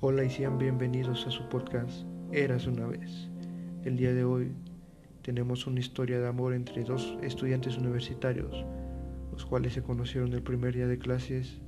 Hola y sean bienvenidos a su podcast Eras una vez. El día de hoy tenemos una historia de amor entre dos estudiantes universitarios, los cuales se conocieron el primer día de clases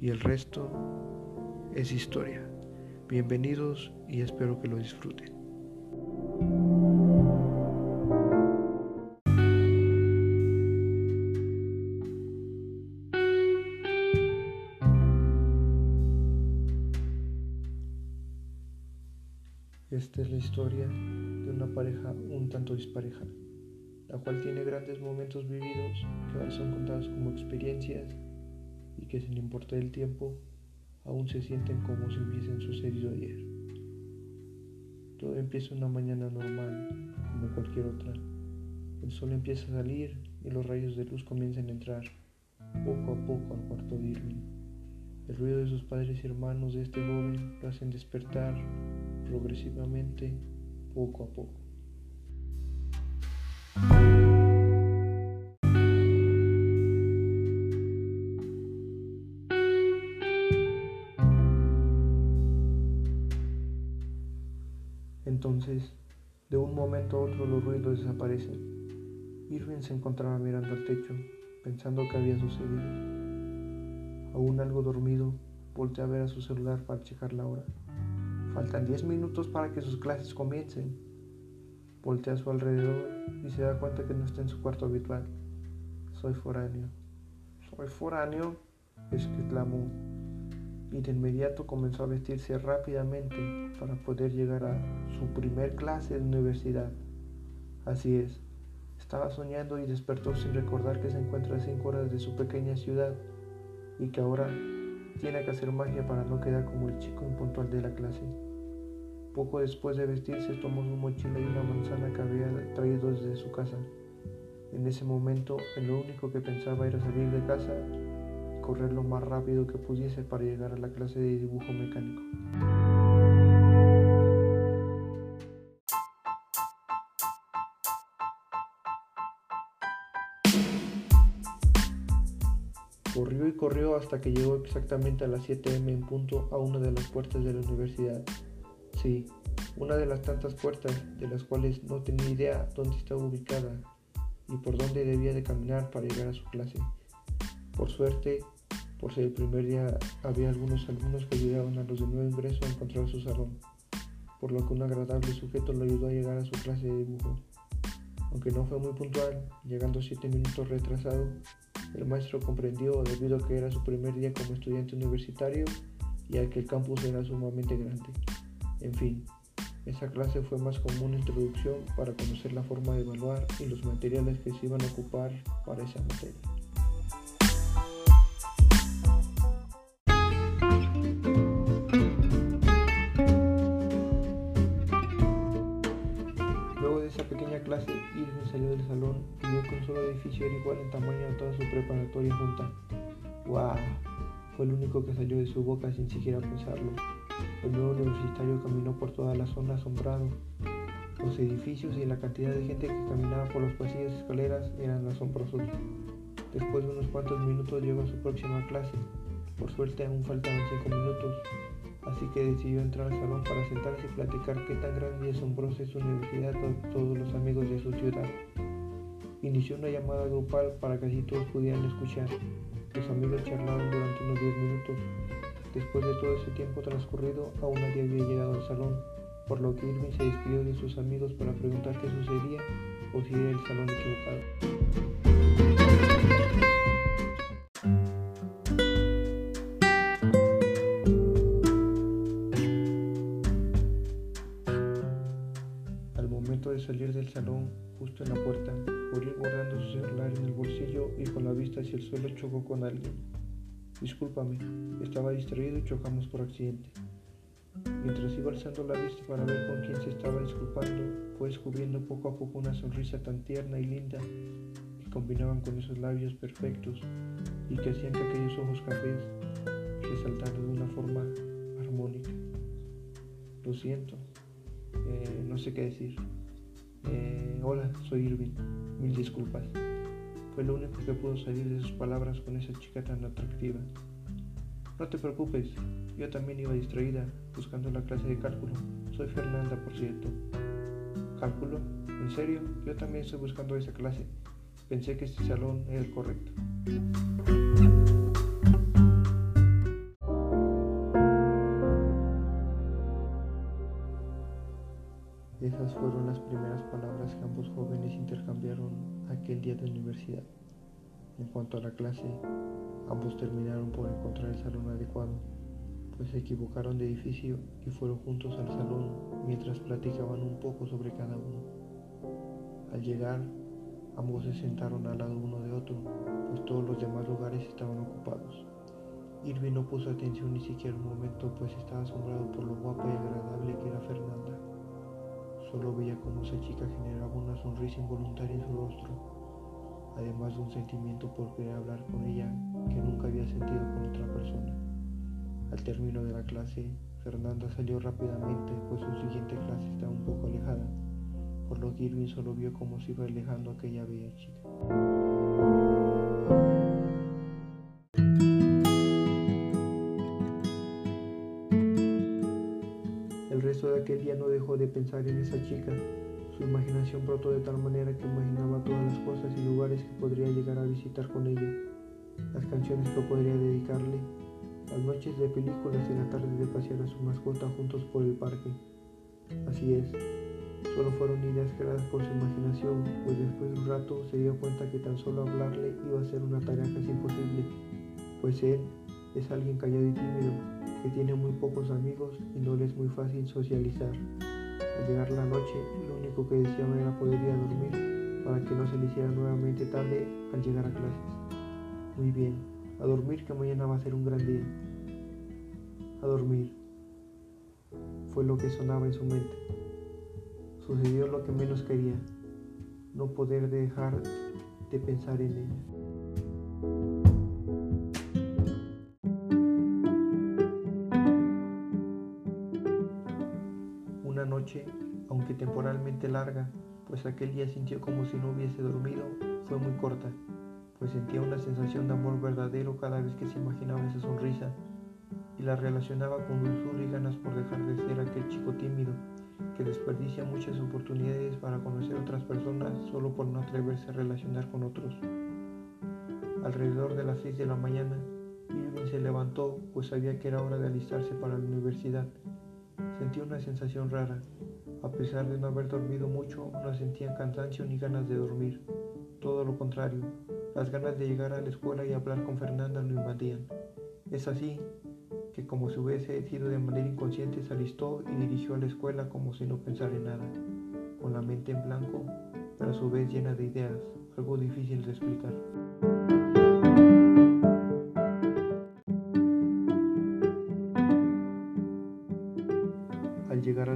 y el resto es historia. Bienvenidos y espero que lo disfruten. Dispareja, la cual tiene grandes momentos vividos que ahora son contados como experiencias y que sin importar el tiempo aún se sienten como si hubiesen sucedido ayer. Todo empieza una mañana normal, como cualquier otra. El sol empieza a salir y los rayos de luz comienzan a entrar poco a poco al cuarto de. El ruido de sus padres y hermanos de este joven lo hacen despertar progresivamente poco a poco. Momento otro los ruidos desaparecen. Irving se encontraba mirando al techo, pensando qué había sucedido. Aún algo dormido, voltea a ver a su celular para checar la hora. Faltan 10 minutos para que sus clases comiencen. Voltea a su alrededor y se da cuenta que no está en su cuarto habitual. Soy foráneo. Soy foráneo, exclamó. Y de inmediato comenzó a vestirse rápidamente para poder llegar a su primer clase de universidad. Así es, estaba soñando y despertó sin recordar que se encuentra a 5 horas de su pequeña ciudad y que ahora tiene que hacer magia para no quedar como el chico impuntual de la clase. Poco después de vestirse tomó su mochila y una manzana que había traído desde su casa. En ese momento, lo único que pensaba era salir de casa correr lo más rápido que pudiese para llegar a la clase de dibujo mecánico. Corrió y corrió hasta que llegó exactamente a las 7 m en punto a una de las puertas de la universidad. Sí, una de las tantas puertas de las cuales no tenía idea dónde estaba ubicada y por dónde debía de caminar para llegar a su clase. Por suerte, por ser el primer día, había algunos alumnos que ayudaban a los de nuevo ingreso a encontrar su salón, por lo que un agradable sujeto le ayudó a llegar a su clase de dibujo. Aunque no fue muy puntual, llegando siete minutos retrasado, el maestro comprendió debido a que era su primer día como estudiante universitario y a que el campus era sumamente grande. En fin, esa clase fue más como una introducción para conocer la forma de evaluar y los materiales que se iban a ocupar para esa materia. Salió del salón y vio que un solo edificio era igual en tamaño a toda su preparatoria junta. ¡Wow! Fue el único que salió de su boca sin siquiera pensarlo. El nuevo universitario caminó por toda la zona asombrado. Los edificios y la cantidad de gente que caminaba por los pasillos y escaleras eran asombrosos. Después de unos cuantos minutos llegó a su próxima clase. Por suerte aún faltaban cinco minutos así que decidió entrar al salón para sentarse y platicar qué tan grande y asombrosa es su universidad con todos los amigos de su ciudad. Inició una llamada grupal para que así todos pudieran escuchar. Los amigos charlaron durante unos 10 minutos. Después de todo ese tiempo transcurrido, aún nadie había llegado al salón, por lo que Irving se despidió de sus amigos para preguntar qué sucedía o si era el salón equivocado. En la puerta, guardando su celular en el bolsillo y con la vista hacia el suelo chocó con alguien. Discúlpame, estaba distraído y chocamos por accidente. Mientras iba alzando la vista para ver con quién se estaba disculpando, fue descubriendo poco a poco una sonrisa tan tierna y linda que combinaban con esos labios perfectos y que hacían que aquellos ojos cafés resaltaran de una forma armónica. Lo siento, eh, no sé qué decir. Eh, hola, soy Irving. Mil disculpas. Fue lo único que pudo salir de sus palabras con esa chica tan atractiva. No te preocupes, yo también iba distraída buscando la clase de cálculo. Soy Fernanda, por cierto. ¿Cálculo? ¿En serio? Yo también estoy buscando esa clase. Pensé que este salón era el correcto. Palabras que ambos jóvenes intercambiaron aquel día de universidad. En cuanto a la clase, ambos terminaron por encontrar el salón adecuado, pues se equivocaron de edificio y fueron juntos al salón mientras platicaban un poco sobre cada uno. Al llegar, ambos se sentaron al lado uno de otro, pues todos los demás lugares estaban ocupados. Irving no puso atención ni siquiera un momento, pues estaba asombrado por lo guapa y agradable que era Fernanda. Solo veía cómo esa chica generaba una sonrisa involuntaria en su rostro además de un sentimiento por querer hablar con ella que nunca había sentido con otra persona. Al término de la clase, Fernanda salió rápidamente, pues su siguiente clase estaba un poco alejada, por lo que Irving solo vio cómo se iba alejando aquella bella chica. De aquel día no dejó de pensar en esa chica, su imaginación brotó de tal manera que imaginaba todas las cosas y lugares que podría llegar a visitar con ella, las canciones que podría dedicarle, las noches de películas y la tarde de pasear a su mascota juntos por el parque. Así es, solo fueron ideas creadas por su imaginación, pues después de un rato se dio cuenta que tan solo hablarle iba a ser una tarea casi imposible, pues él es alguien callado y tímido, que tiene muy pocos amigos y no le es muy fácil socializar. Al llegar la noche, lo único que deseaba era poder ir a dormir para que no se le hiciera nuevamente tarde al llegar a clases. Muy bien, a dormir que mañana va a ser un gran día. A dormir. Fue lo que sonaba en su mente. Sucedió lo que menos quería, no poder dejar de pensar en ella. Aunque temporalmente larga, pues aquel día sintió como si no hubiese dormido, fue muy corta, pues sentía una sensación de amor verdadero cada vez que se imaginaba esa sonrisa y la relacionaba con dulzura y ganas por dejar de ser aquel chico tímido que desperdicia muchas oportunidades para conocer otras personas solo por no atreverse a relacionar con otros. Alrededor de las 6 de la mañana, Irving se levantó pues sabía que era hora de alistarse para la universidad Sentí una sensación rara. A pesar de no haber dormido mucho, no sentía cansancio ni ganas de dormir. Todo lo contrario, las ganas de llegar a la escuela y hablar con Fernanda lo invadían. Es así que como si hubiese sido de manera inconsciente se alistó y dirigió a la escuela como si no pensara en nada, con la mente en blanco, pero a su vez llena de ideas, algo difícil de explicar.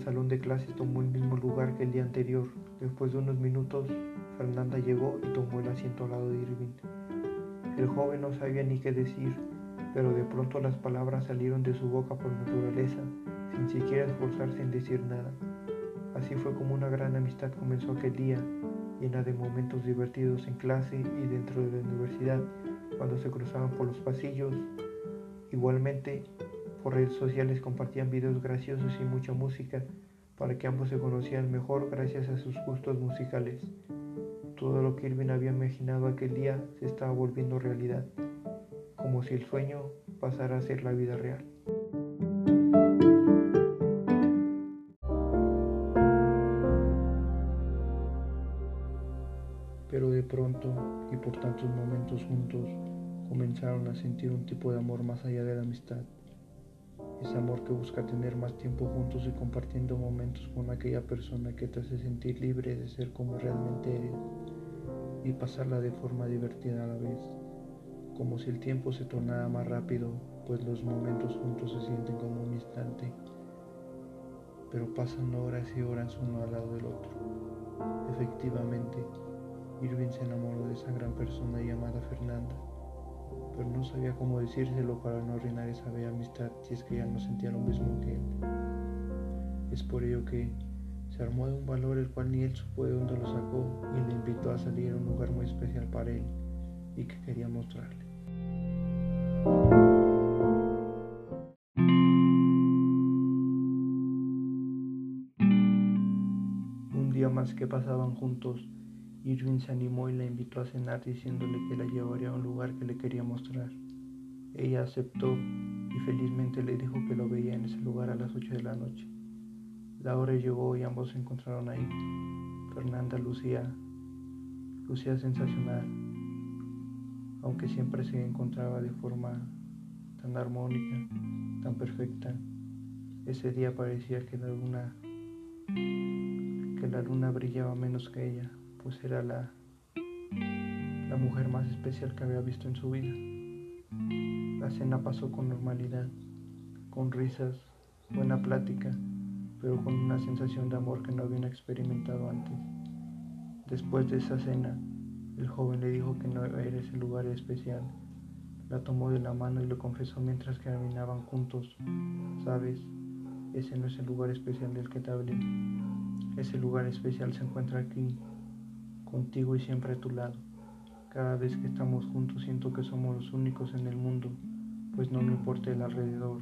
Salón de clases tomó el mismo lugar que el día anterior. Después de unos minutos, Fernanda llegó y tomó el asiento al lado de Irving. El joven no sabía ni qué decir, pero de pronto las palabras salieron de su boca por naturaleza, sin siquiera esforzarse en decir nada. Así fue como una gran amistad comenzó aquel día, llena de momentos divertidos en clase y dentro de la universidad, cuando se cruzaban por los pasillos. Igualmente, por redes sociales compartían videos graciosos y mucha música para que ambos se conocieran mejor gracias a sus gustos musicales. Todo lo que Irving había imaginado aquel día se estaba volviendo realidad, como si el sueño pasara a ser la vida real. Pero de pronto, y por tantos momentos juntos, comenzaron a sentir un tipo de amor más allá de la amistad ese amor que busca tener más tiempo juntos y compartiendo momentos con aquella persona que te hace sentir libre de ser como realmente eres y pasarla de forma divertida a la vez, como si el tiempo se tornara más rápido, pues los momentos juntos se sienten como un instante, pero pasan horas y horas uno al lado del otro. Efectivamente, Irving se enamoró de esa gran persona llamada Fernanda pero no sabía cómo decírselo para no arruinar esa bella amistad si es que ya no sentía lo mismo que él. Es por ello que se armó de un valor el cual ni él supo de dónde lo sacó y le invitó a salir a un lugar muy especial para él y que quería mostrarle. Un día más que pasaban juntos, Irving se animó y la invitó a cenar diciéndole que la llevaría a un lugar que le quería mostrar. Ella aceptó y felizmente le dijo que lo veía en ese lugar a las 8 de la noche. La hora llegó y ambos se encontraron ahí. Fernanda lucía, lucía sensacional, aunque siempre se encontraba de forma tan armónica, tan perfecta. Ese día parecía que la luna que la luna brillaba menos que ella, pues era la la mujer más especial que había visto en su vida. La cena pasó con normalidad, con risas, buena plática, pero con una sensación de amor que no habían experimentado antes. Después de esa cena, el joven le dijo que no era ese lugar especial. La tomó de la mano y lo confesó mientras caminaban juntos. Sabes, ese no es el lugar especial del que te hablé. Ese lugar especial se encuentra aquí, contigo y siempre a tu lado. Cada vez que estamos juntos siento que somos los únicos en el mundo, pues no me importa el alrededor.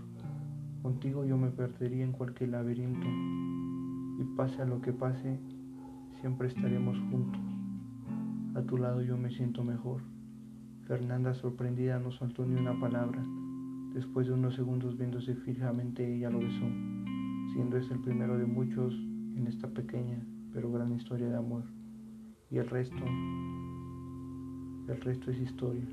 Contigo yo me perdería en cualquier laberinto y pase a lo que pase, siempre estaremos juntos. A tu lado yo me siento mejor. Fernanda, sorprendida, no soltó ni una palabra. Después de unos segundos viéndose fijamente, ella lo besó, siendo ese el primero de muchos en esta pequeña pero gran historia de amor. Y el resto, el resto es historia.